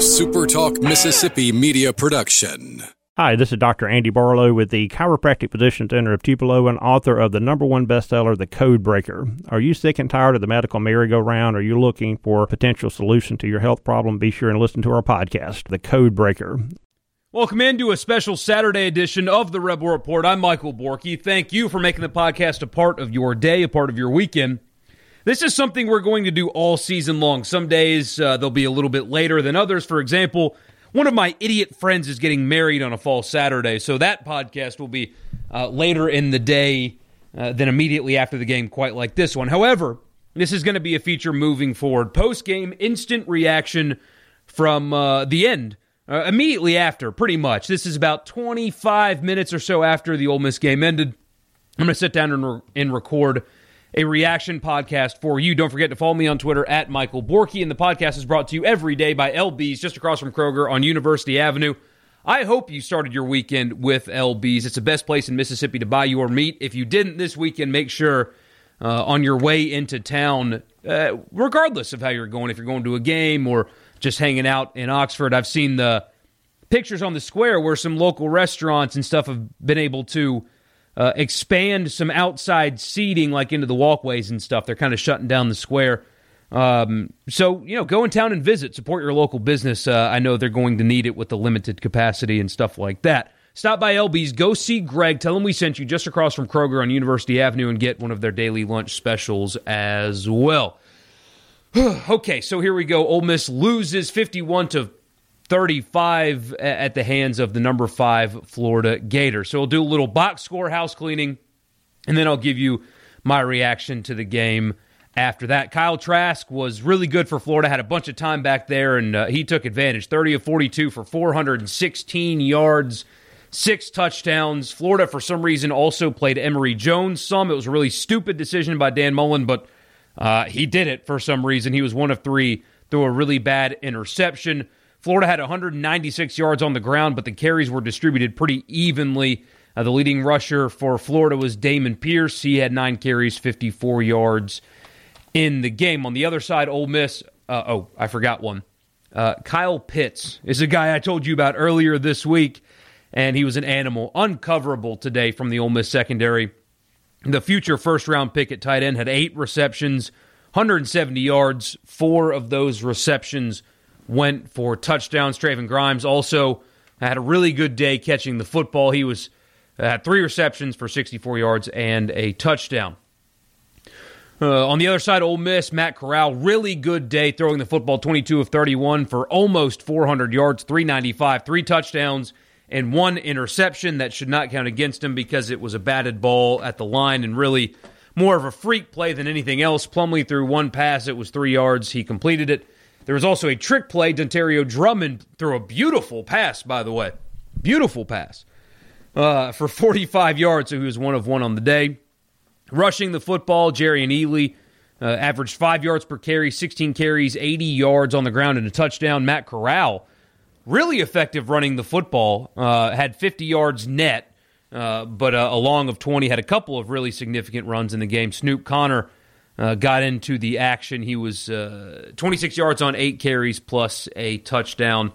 SuperTalk Mississippi media production. Hi, this is Dr. Andy Barlow with the Chiropractic Physician Center of Tupelo and author of the number one bestseller, The Code Breaker. Are you sick and tired of the medical merry-go-round? Are you looking for a potential solution to your health problem? Be sure and listen to our podcast, The Code Breaker. Welcome into a special Saturday edition of the Rebel Report. I'm Michael Borky. Thank you for making the podcast a part of your day, a part of your weekend. This is something we're going to do all season long. Some days uh, they'll be a little bit later than others. For example, one of my idiot friends is getting married on a fall Saturday, so that podcast will be uh, later in the day uh, than immediately after the game, quite like this one. However, this is going to be a feature moving forward. Post game, instant reaction from uh, the end. Uh, immediately after, pretty much. This is about 25 minutes or so after the Ole Miss game ended. I'm going to sit down and, re- and record a reaction podcast for you. Don't forget to follow me on Twitter at Michael Borky. And the podcast is brought to you every day by LB's just across from Kroger on University Avenue. I hope you started your weekend with LB's. It's the best place in Mississippi to buy your meat. If you didn't this weekend, make sure uh, on your way into town, uh, regardless of how you're going, if you're going to a game or just hanging out in Oxford, I've seen the pictures on the square where some local restaurants and stuff have been able to uh, expand some outside seating, like into the walkways and stuff. They're kind of shutting down the square. Um, so you know, go in town and visit, support your local business. Uh, I know they're going to need it with the limited capacity and stuff like that. Stop by LB's, go see Greg, tell him we sent you just across from Kroger on University Avenue, and get one of their daily lunch specials as well. okay, so here we go. Ole Miss loses fifty-one to 35 at the hands of the number five Florida Gators. So we'll do a little box score house cleaning, and then I'll give you my reaction to the game after that. Kyle Trask was really good for Florida, had a bunch of time back there, and uh, he took advantage. 30 of 42 for 416 yards, six touchdowns. Florida, for some reason, also played Emory Jones some. It was a really stupid decision by Dan Mullen, but uh, he did it for some reason. He was one of three threw a really bad interception. Florida had 196 yards on the ground, but the carries were distributed pretty evenly. Uh, the leading rusher for Florida was Dameon Pierce. He had nine carries, 54 yards in the game. On the other side, Ole Miss. Uh, oh, I forgot one. Uh, Kyle Pitts is a guy I told you about earlier this week, and he was an animal, uncoverable today from the Ole Miss secondary. The future first round pick at tight end had eight receptions, 170 yards. Four of those receptions went for touchdowns. Trevon Grimes also had a really good day catching the football. He was uh, had three receptions for 64 yards and a touchdown. Uh, on the other side, Ole Miss, Matt Corral, really good day throwing the football, 22 of 31 for almost 400 yards, 395, three touchdowns, and one interception. That should not count against him because it was a batted ball at the line and really more of a freak play than anything else. Plumlee threw one pass, it was three yards. He completed it. There was also a trick play. Dontario Drummond threw a beautiful pass, by the way. Beautiful pass uh, for 45 yards. So he was one of one on the day. Rushing the football, Jerrion Ealy uh, averaged five yards per carry, 16 carries, 80 yards on the ground, and a touchdown. Matt Corral, really effective running the football, uh, had 50 yards net, uh, but uh, a long of 20, had a couple of really significant runs in the game. Snoop Conner uh, got into the action. He was uh, 26 yards on eight carries plus a touchdown.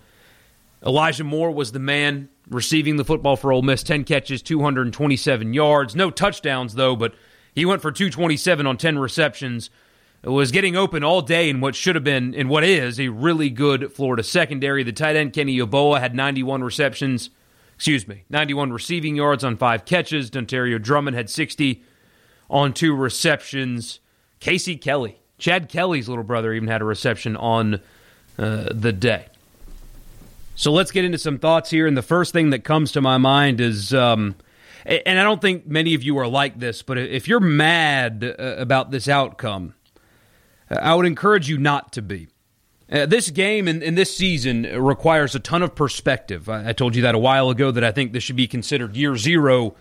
Elijah Moore was the man receiving the football for Ole Miss. 10 catches, 227 yards. No touchdowns, though, but he went for 227 on 10 receptions. It was getting open all day in what should have been, in what is, a really good Florida secondary. The tight end, Kenny Yeboah, had 91 receptions. Excuse me, 91 receiving yards on five catches. Dontario Drummond had 60 on two receptions. Casey Kelly, Chad Kelly's little brother, even had a reception on uh, the day. So let's get into some thoughts here. And the first thing that comes to my mind is, um, and I don't think many of you are like this, but if you're mad uh, about this outcome, I would encourage you not to be. Uh, this game and, and, this season requires a ton of perspective. I, I, told you that a while ago that I think this should be considered year zero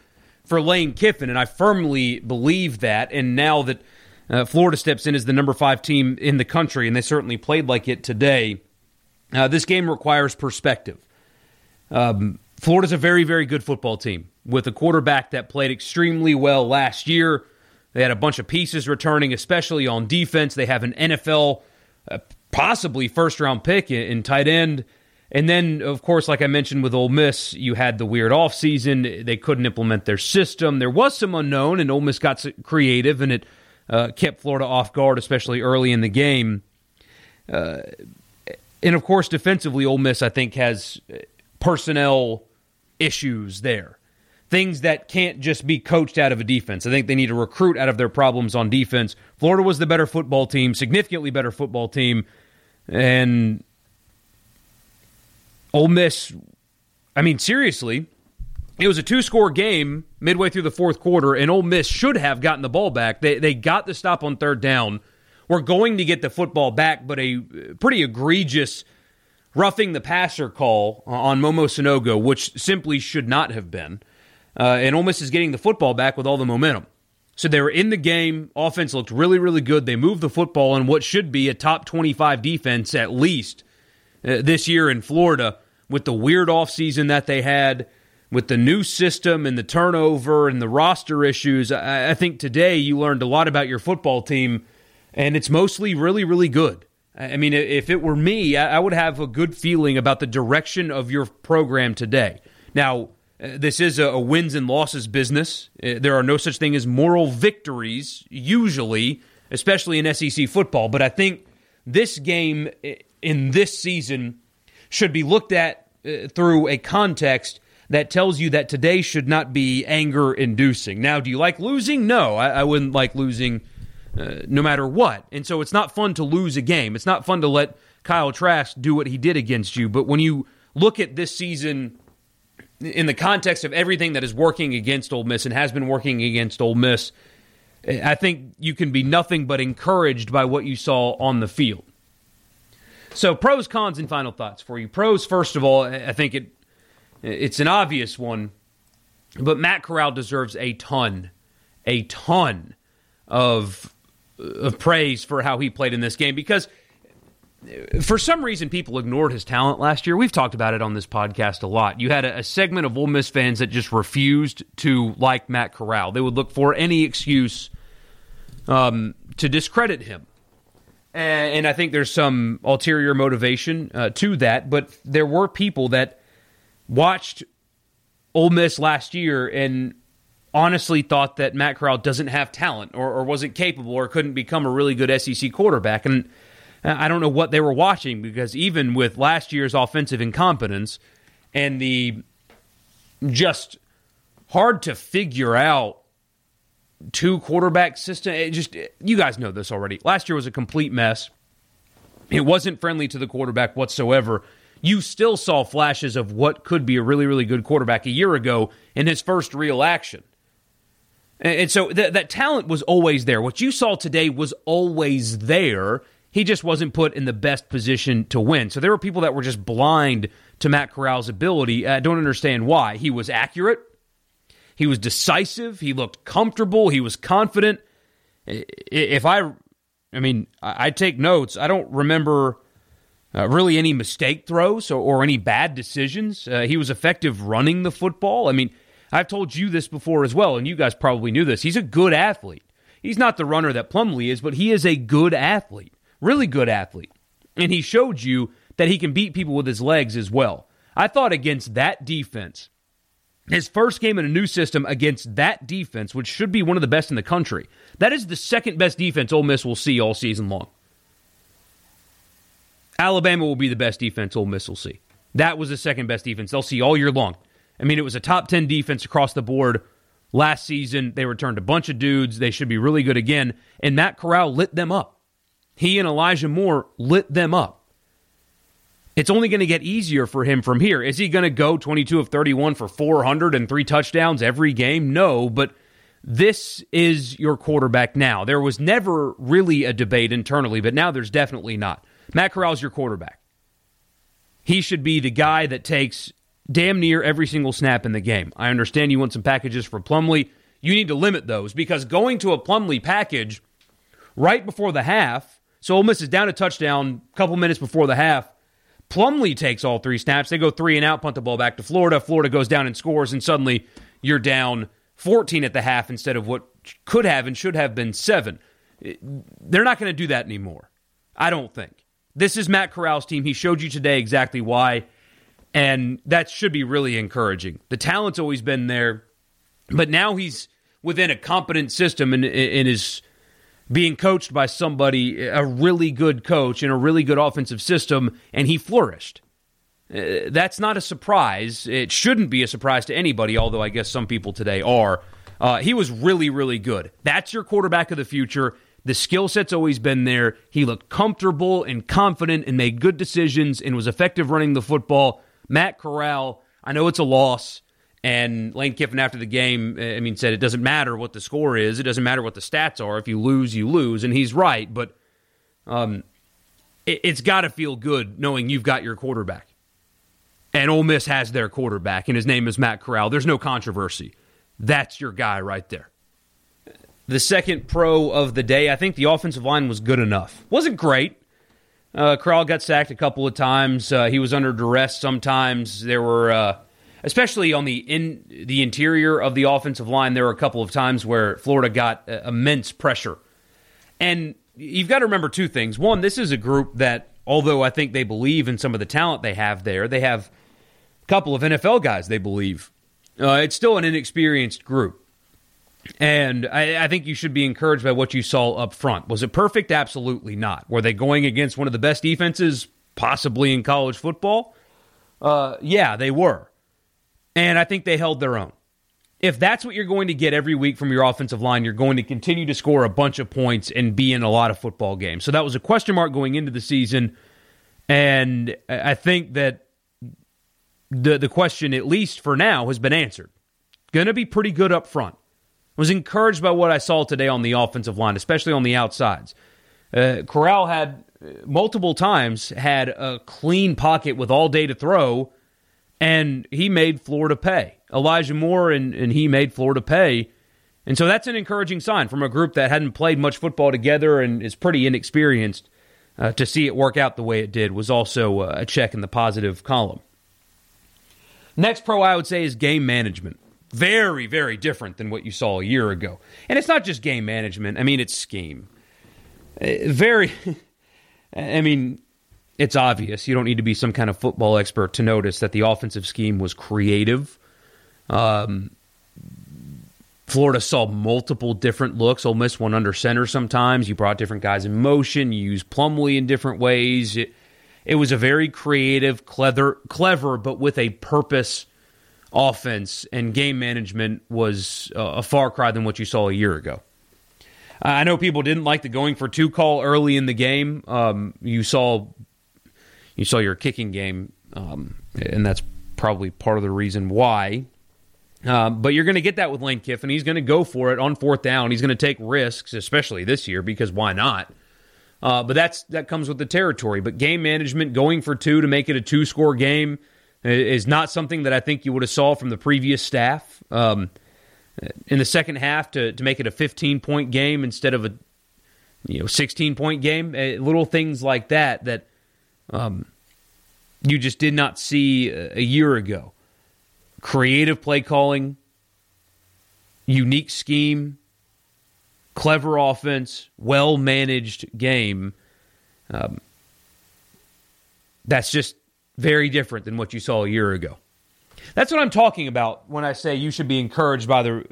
for Lane Kiffin, and I firmly believe that. And now that uh, Florida steps in as the number five team in the country, and they certainly played like it today. Uh, this game requires perspective. Um, Florida's a very, very good football team with a quarterback that played extremely well last year. They had a bunch of pieces returning, especially on defense. They have an NFL uh, possibly first round pick in tight end. And then, of course, like I mentioned with Ole Miss, you had the weird offseason. They couldn't implement their system. There was some unknown, and Ole Miss got creative, and it uh, kept Florida off guard, especially early in the game. Uh, and of course, defensively, Ole Miss, I think, has personnel issues there. Things that can't just be coached out of a defense. I think they need to recruit out of their problems on defense. Florida was the better football team, significantly better football team. And Ole Miss, I mean, seriously, it was a two score game midway through the fourth quarter, and Ole Miss should have gotten the ball back. They, they got the stop on third down. We're going to get the football back, but a pretty egregious roughing the passer call on Momo Sanogo, which simply should not have been. Uh, and Ole Miss is getting the football back with all the momentum. So they were in the game. Offense looked really, really good. They moved the football in what should be a top 25 defense at least uh, this year in Florida with the weird offseason that they had, with the new system and the turnover and the roster issues. I, I think today you learned a lot about your football team, and it's mostly really, really good. I mean, if it were me, I would have a good feeling about the direction of your program today. Now, uh, this is a wins and losses business. Uh, there are no such thing as moral victories, usually, especially in SEC football. But I think this game in this season should be looked at uh, through a context that tells you that today should not be anger inducing. Now, do you like losing? No, I, I wouldn't like losing uh, no matter what. And so it's not fun to lose a game. It's not fun to let Kyle Trask do what he did against you. But when you look at this season in the context of everything that is working against Ole Miss and has been working against Ole Miss, I think you can be nothing but encouraged by what you saw on the field. So pros, cons, and final thoughts for you. Pros, first of all, I think it it's an obvious one, but Matt Corral deserves a ton, a ton of of praise for how he played in this game because for some reason people ignored his talent last year. We've talked about it on this podcast a lot. You had a, a, segment of Ole Miss fans that just refused to like Matt Corral. They would look for any excuse um, to discredit him. And, and, I think there's some ulterior motivation uh, to that. But there were people that watched Ole Miss last year and honestly thought that Matt Corral doesn't have talent or, or wasn't capable or couldn't become a really good SEC quarterback. And I don't know what they were watching because even with last year's offensive incompetence and the just hard to figure out two quarterback system, it just you guys know this already. Last year was a complete mess. It wasn't friendly to the quarterback whatsoever. You still saw flashes of what could be a really, really good quarterback a year ago in his first real action. And so th- that talent was always there. What you saw today was always there. He just wasn't put in the best position to win. So there were people that were just blind to Matt Corral's ability. I don't understand why. He was accurate. He was decisive. He looked comfortable. He was confident. If I, I mean, I take notes. I don't remember uh, really any mistake throws or, or any bad decisions. Uh, he was effective running the football. I mean, I've told you this before as well, and you guys probably knew this. He's a good athlete. He's not the runner that Plumlee is, but he is a good athlete, really good athlete. And he showed you that he can beat people with his legs as well. I thought against that defense, his first game in a new system against that defense, which should be one of the best in the country, that is the second best defense Ole Miss will see all season long. Alabama will be the best defense Ole Miss will see. That was the second best defense they'll see all year long. I mean, it was a top 10 defense across the board last season. They returned a bunch of dudes. They should be really good again. And Matt Corral lit them up. He and Elijah Moore lit them up. It's only going to get easier for him from here. Is he going to go 22 of 31 for 400 and three touchdowns every game? No, but this is your quarterback now. There was never really a debate internally, but now there's definitely not. Matt Corral's your quarterback. He should be the guy that takes damn near every single snap in the game. I understand you want some packages for Plumlee. You need to limit those because going to a Plumlee package right before the half, so Ole Miss is down a touchdown a couple minutes before the half. Plumlee takes all three snaps. They go three and out, punt the ball back to Florida. Florida goes down and scores, and suddenly you're down 14 at the half instead of what could have and should have been seven. They're not going to do that anymore. I don't think. This is Matt Corral's team. He showed you today exactly why, and that should be really encouraging. The talent's always been there, but now he's within a competent system and, and is being coached by somebody, a really good coach in a really good offensive system, and he flourished. Uh, that's not a surprise. It shouldn't be a surprise to anybody, although I guess some people today are. Uh, he was really, really good. That's your quarterback of the future. The skill set's always been there. He looked comfortable and confident and made good decisions and was effective running the football. Matt Corral, I know it's a loss. And Lane Kiffin, after the game, I mean, said it doesn't matter what the score is. It doesn't matter what the stats are. If you lose, you lose. And he's right. But um, it, it's got to feel good knowing you've got your quarterback. And Ole Miss has their quarterback, and his name is Matt Corral. There's no controversy. That's your guy right there. The second pro of the day, I think the offensive line was good enough. Wasn't great. Uh, Corral got sacked a couple of times. Uh, he was under duress sometimes. There were, uh, especially on the in the interior of the offensive line, there were a couple of times where Florida got uh, immense pressure. And you've got to remember two things. One, this is a group that, although I think they believe in some of the talent they have there, they have a couple of NFL guys they believe. Uh, it's still an inexperienced group. And I, I, think you should be encouraged by what you saw up front. Was it perfect? Absolutely not. Were they going against one of the best defenses possibly in college football? Uh, yeah, they were. And I think they held their own. If that's what you're going to get every week from your offensive line, you're going to continue to score a bunch of points and be in a lot of football games. So that was a question mark going into the season. And I think that the, the question, at least for now, has been answered. Going to be pretty good up front was encouraged by what I saw today on the offensive line, especially on the outsides. Uh, Corral had uh, multiple times had a clean pocket with all day to throw, and he made Florida pay. Elijah Moore and, and he made Florida pay. And so that's an encouraging sign from a group that hadn't played much football together and is pretty inexperienced. Uh, to see it work out the way it did was also uh, a check in the positive column. Next pro I would say is game management very, very different than what you saw a year ago. And it's not just game management, I mean, it's scheme. Uh, very, I mean, it's obvious. You don't need to be some kind of football expert to notice that the offensive scheme was creative. Um, Florida saw multiple different looks. Ole Miss went under center sometimes. You brought different guys in motion. You used Plumlee in different ways. It, it was a very creative, clever, clever, but with a purpose offense and game management was a far cry than what you saw a year ago. I know people didn't like the going for two call early in the game. Um, you saw you saw your kicking game, um, and that's probably part of the reason why. Um, but you're going to get that with Lane Kiffin. He's going to go for it on fourth down. He's going to take risks, especially this year, because why not? Uh, but that's that comes with the territory. But game management, going for two to make it a two score game, is not something that I think you would have saw from the previous staff. Um, in the second half to, to make it a 15 point game instead of a you know 16 point game, uh, little things like that that um, you just did not see a, a year ago. Creative play calling, unique scheme, clever offense, well managed game. Um, that's just very different than what you saw a year ago. That's what I'm talking about when I say you should be encouraged by the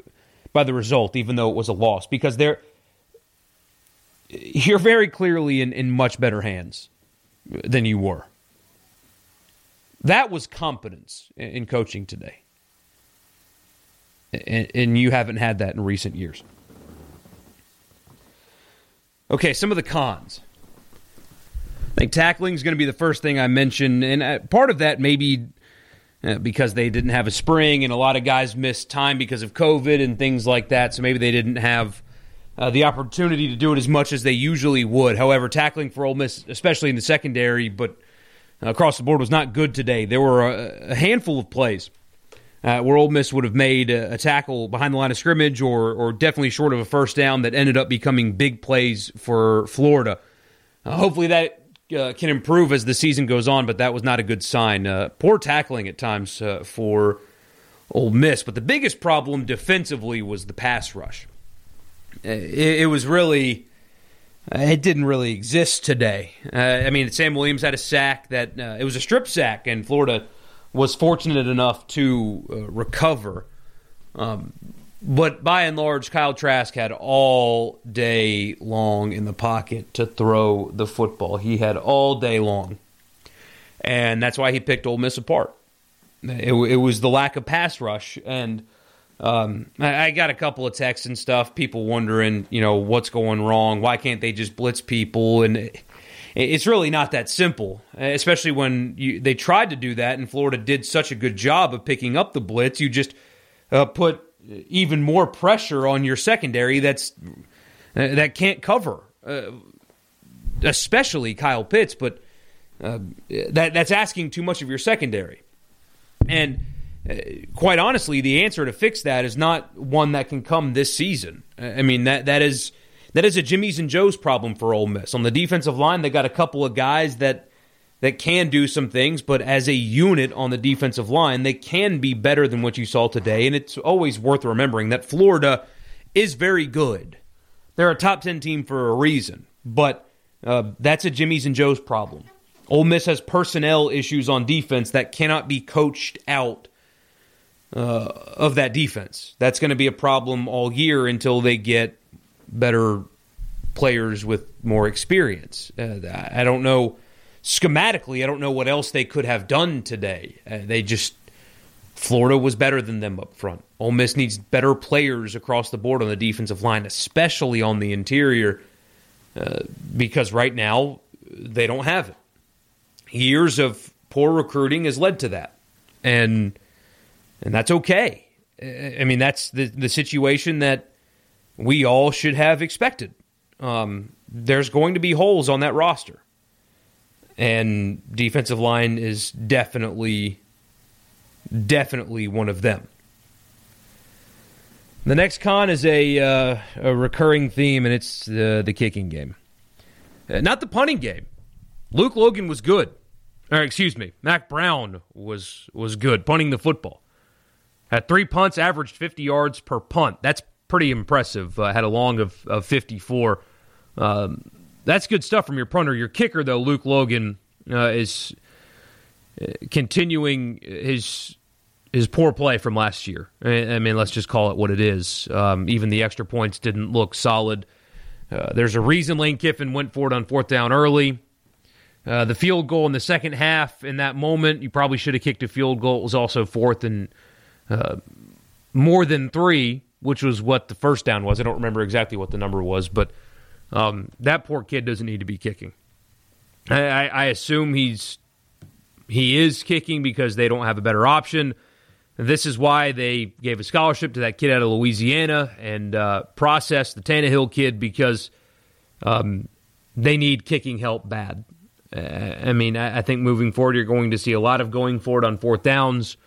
by the result, even though it was a loss, because they're you're very clearly in, in much better hands than you were. That was competence in coaching today. And, and you haven't had that in recent years. Okay, some of the cons. I think tackling is going to be the first thing I mention, and uh, part of that maybe uh, because they didn't have a spring, and a lot of guys missed time because of COVID and things like that. So maybe they didn't have uh, the opportunity to do it as much as they usually would. However, tackling for Ole Miss, especially in the secondary, but across the board, was not good today. There were a, a handful of plays. Uh, where Ole Miss would have made a, a, tackle behind the line of scrimmage or, or definitely short of a first down that ended up becoming big plays for Florida. Uh, hopefully that uh, can improve as the season goes on, but that was not a good sign. Uh, poor tackling at times uh, for Ole Miss, but the biggest problem defensively was the pass rush. Uh, it, it was really it didn't really exist today. Uh, I mean, Sam Williams had a sack that uh, it was a strip sack, and Florida was fortunate enough to uh, recover. Um, but by and large, Kyle Trask had all day long in the pocket to throw the football. He had all day long, and that's why he picked Ole Miss apart. It, it was the lack of pass rush, and um, I, I, got a couple of texts and stuff. People wondering, you know, what's going wrong? Why can't they just blitz people? And it, it's really not that simple, especially when you, they tried to do that, and Florida did such a good job of picking up the blitz. You just uh, put even more pressure on your secondary that's that can't cover, uh, especially Kyle Pitts. But uh, that that's asking too much of your secondary, and uh, quite honestly, the answer to fix that is not one that can come this season. I mean that that is that is a Jimmy's and Joe's problem for Ole Miss. On the defensive line, they got a couple of guys that that can do some things, but as a unit on the defensive line, they can be better than what you saw today. And it's always worth remembering that Florida is very good. They're a top ten team for a reason, but uh, that's a Jimmy's and Joe's problem. Ole Miss has personnel issues on defense that cannot be coached out uh, of that defense. That's going to be a problem all year until they get better players with more experience. Uh, I don't know schematically. I don't know what else they could have done today. Uh, they just Florida was better than them up front. Ole Miss needs better players across the board on the defensive line, especially on the interior, uh, because right now they don't have it. Years of poor recruiting has led to that, and and that's okay. I mean, that's the the situation that we all should have expected. Um, there's going to be holes on that roster, and defensive line is definitely definitely one of them. The next con is a uh, a recurring theme, and it's the kicking game, uh, not the punting game. Luke Logan was good. Or excuse me, Mac Brown was was good punting the football. Had three punts, averaged 50 yards per punt. That's pretty impressive. Uh, had a long of, of 54. Um, that's good stuff from your punter. Your kicker, though, Luke Logan, uh, is uh, continuing his his poor play from last year. I mean, let's just call it what it is. Um, even the extra points didn't look solid. Uh, there's a reason Lane Kiffin went for it on fourth down early. Uh, the field goal in the second half, in that moment, you probably should have kicked a field goal. It was also fourth and uh, more than three, which was what the first down was. I don't remember exactly what the number was, but um, that poor kid doesn't need to be kicking. I, I, I assume he's he is kicking because they don't have a better option. This is why they gave a scholarship to that kid out of Louisiana and uh, processed the Tannehill kid because um, they need kicking help bad. Uh, I mean, I, I, think moving forward, you're going to see a lot of going forward on fourth downs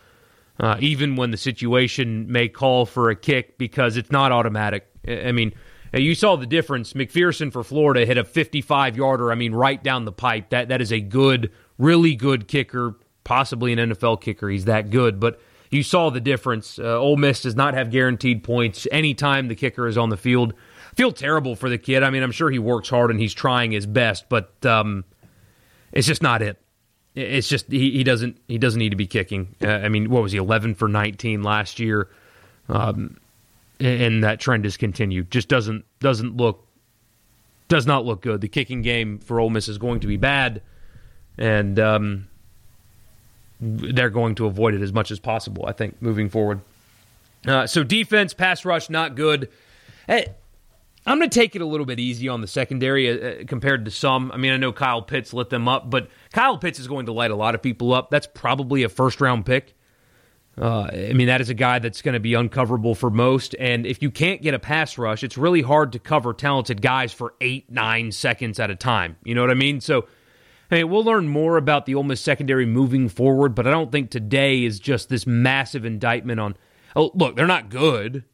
uh, even when the situation may call for a kick because it's not automatic. I mean, you saw the difference. McPherson for Florida hit a 55 yarder. I mean, right down the pipe. That that is a good, really good kicker, possibly an NFL kicker. He's that good, but. You saw the difference. Uh, Ole Miss does not have guaranteed points anytime the kicker is on the field. I feel terrible for the kid. I mean, I'm sure he works hard and he's trying his best, but um, it's just not it. It's just he, he doesn't he doesn't need to be kicking. Uh, I mean, what was he eleven for nineteen last year, um, and that trend has continued. Just doesn't doesn't look does not look good. The kicking game for Ole Miss is going to be bad, and um, they're going to avoid it as much as possible. I think moving forward. Uh, so defense, pass rush, not good. Hey, I'm going to take it a little bit easy on the secondary uh, uh, compared to some. I mean, I know Kyle Pitts lit them up, but Kyle Pitts is going to light a lot of people up. That's probably a first round pick. Uh, I mean, that is a guy that's going to be uncoverable for most. And if you can't get a pass rush, it's really hard to cover talented guys for eight, nine seconds at a time. You know what I mean? So, hey, we'll learn more about the Ole Miss secondary moving forward, but I don't think today is just this massive indictment on. Oh, look, they're not good.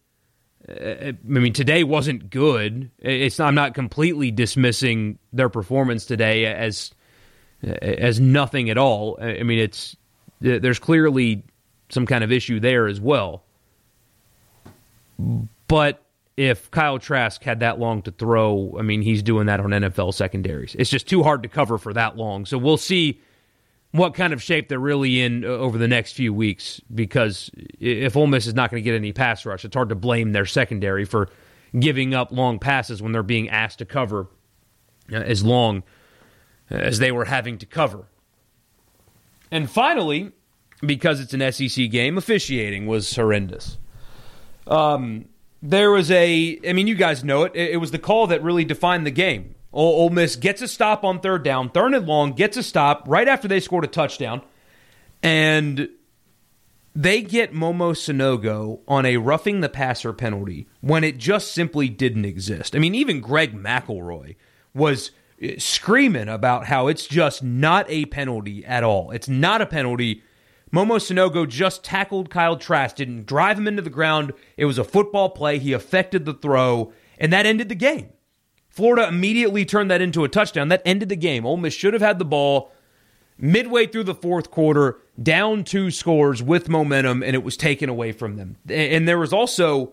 I mean, today wasn't good. It's I'm not completely dismissing their performance today as as nothing at all. I mean, it's there's clearly some kind of issue there as well. But if Kyle Trask had that long to throw, I mean, he's doing that on NFL secondaries. It's just too hard to cover for that long. So we'll see what kind of shape they're really in uh, over the next few weeks because if Ole Miss is not going to get any pass rush, it's hard to blame their secondary for giving up long passes when they're being asked to cover uh, as long as they were having to cover. And finally, because it's an SEC game, officiating was horrendous. Um, there was a, I mean, you guys know it. It was the call that really defined the game. Ole Miss gets a stop on third down, third and long, gets a stop right after they scored a touchdown, and they get Momo Sanogo on a roughing the passer penalty when it just simply didn't exist. I mean, even Greg McElroy was eh, screaming about how it's just not a penalty at all. It's not a penalty. Momo Sanogo just tackled Kyle Trask, didn't drive him into the ground. It was a football play. He affected the throw, and that ended the game. Florida immediately turned that into a touchdown. That ended the game. Ole Miss should have had the ball midway through the fourth quarter, down two scores with momentum, and it was taken away from them. And there was also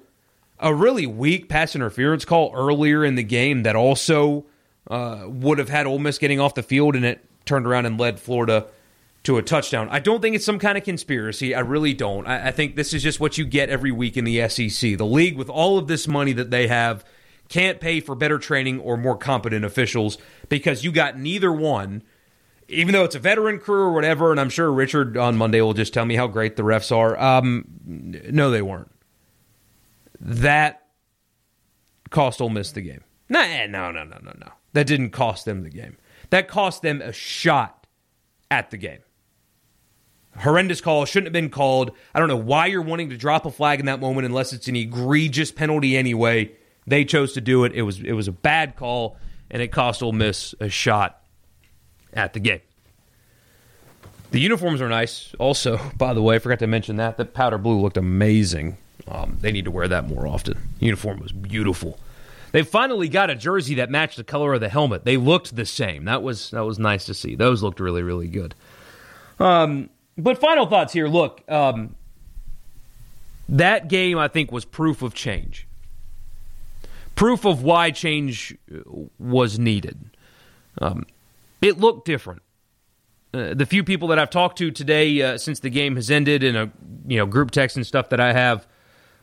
a really weak pass interference call earlier in the game that also uh, would have had Ole Miss getting off the field, and it turned around and led Florida to a touchdown. I don't think it's some kind of conspiracy. I really don't. I, I think this is just what you get every week in the SEC. The league, with all of this money that they have – can't pay for better training or more competent officials because you got neither one. Even though it's a veteran crew or whatever, and I'm sure Richard on Monday will just tell me how great the refs are. Um, no, they weren't. That cost Ole Miss the game. Nah, no, no, no, no, no. That didn't cost them the game. That cost them a shot at the game. Horrendous call, shouldn't have been called. I don't know why you're wanting to drop a flag in that moment unless it's an egregious penalty anyway. They chose to do it. It was it was a bad call, and it cost Ole Miss a shot at the game. The uniforms are nice. Also, by the way, I forgot to mention that the powder blue looked amazing. Um, they need to wear that more often. Uniform was beautiful. They finally got a jersey that matched the color of the helmet. They looked the same. That was that was nice to see. Those looked really really good. Um, but final thoughts here. Look, um, that game I think was proof of change proof of why change was needed. Um, it looked different. Uh, the few people that I've talked to today uh, since the game has ended in a you know group text and stuff that I have,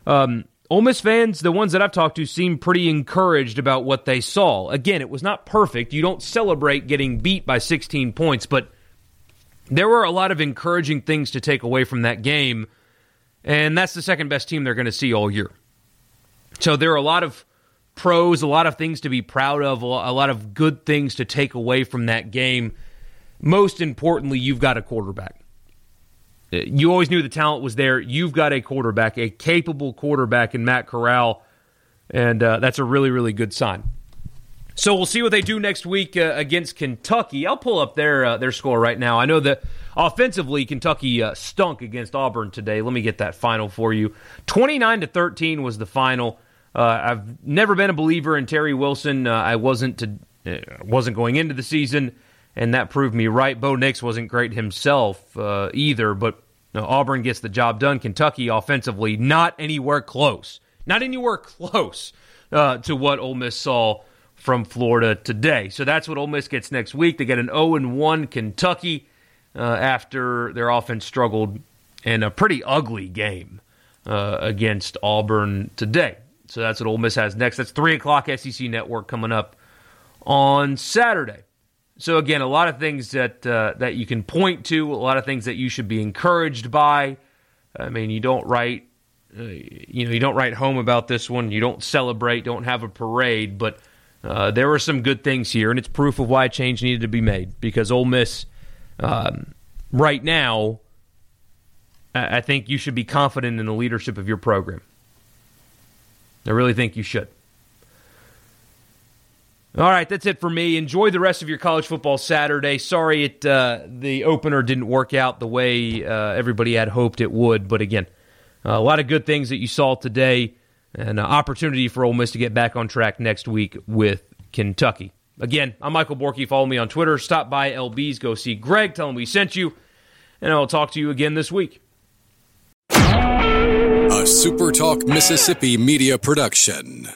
um, Ole Miss fans, the ones that I've talked to, seem pretty encouraged about what they saw. Again, it was not perfect. You don't celebrate getting beat by 16 points, but there were a lot of encouraging things to take away from that game, and that's the second best team they're going to see all year. So there are a lot of pros, a lot of things to be proud of, a lot of good things to take away from that game. Most importantly, you've got a quarterback. Uh, you always knew the talent was there. You've got a quarterback, a capable quarterback in Matt Corral, and uh, that's a really, really good sign. So we'll see what they do next week uh, against Kentucky. I'll pull up their uh, their score right now. I know that offensively, Kentucky uh, stunk against Auburn today. Let me get that final for you. Twenty nine to thirteen was the final. Uh, I've never been a believer in Terry Wilson. Uh, I wasn't to, uh, wasn't going into the season, and that proved me right. Bo Nix wasn't great himself either, but Auburn gets the job done. Kentucky offensively, not anywhere close, not anywhere close to what Ole Miss saw from Florida today. So that's what Ole Miss gets next week. They get an 0 1 Kentucky uh, after their offense struggled in a pretty ugly game against Auburn today. So that's what Ole Miss has next. That's 3 o'clock SEC Network coming up on Saturday. So again, a lot of things that uh, that you can point to, a lot of things that you should be encouraged by. I mean, you don't write, uh, you know, you don't write home about this one. You don't celebrate, don't have a parade, but uh, there were some good things here, and it's proof of why change needed to be made. Because Ole Miss, um, right now, I think you should be confident in the leadership of your program. I really think you should. All right, that's it for me. Enjoy the rest of your college football Saturday. Sorry, it uh, the opener didn't work out the way uh, everybody had hoped it would, but again, uh, a lot of good things that you saw today, an opportunity for Ole Miss to get back on track next week with Kentucky. Again, I'm Michael Borky. Follow me on Twitter. Stop by LB's. Go see Greg. Tell him we sent you, and I'll talk to you again this week A SuperTalk Mississippi media production.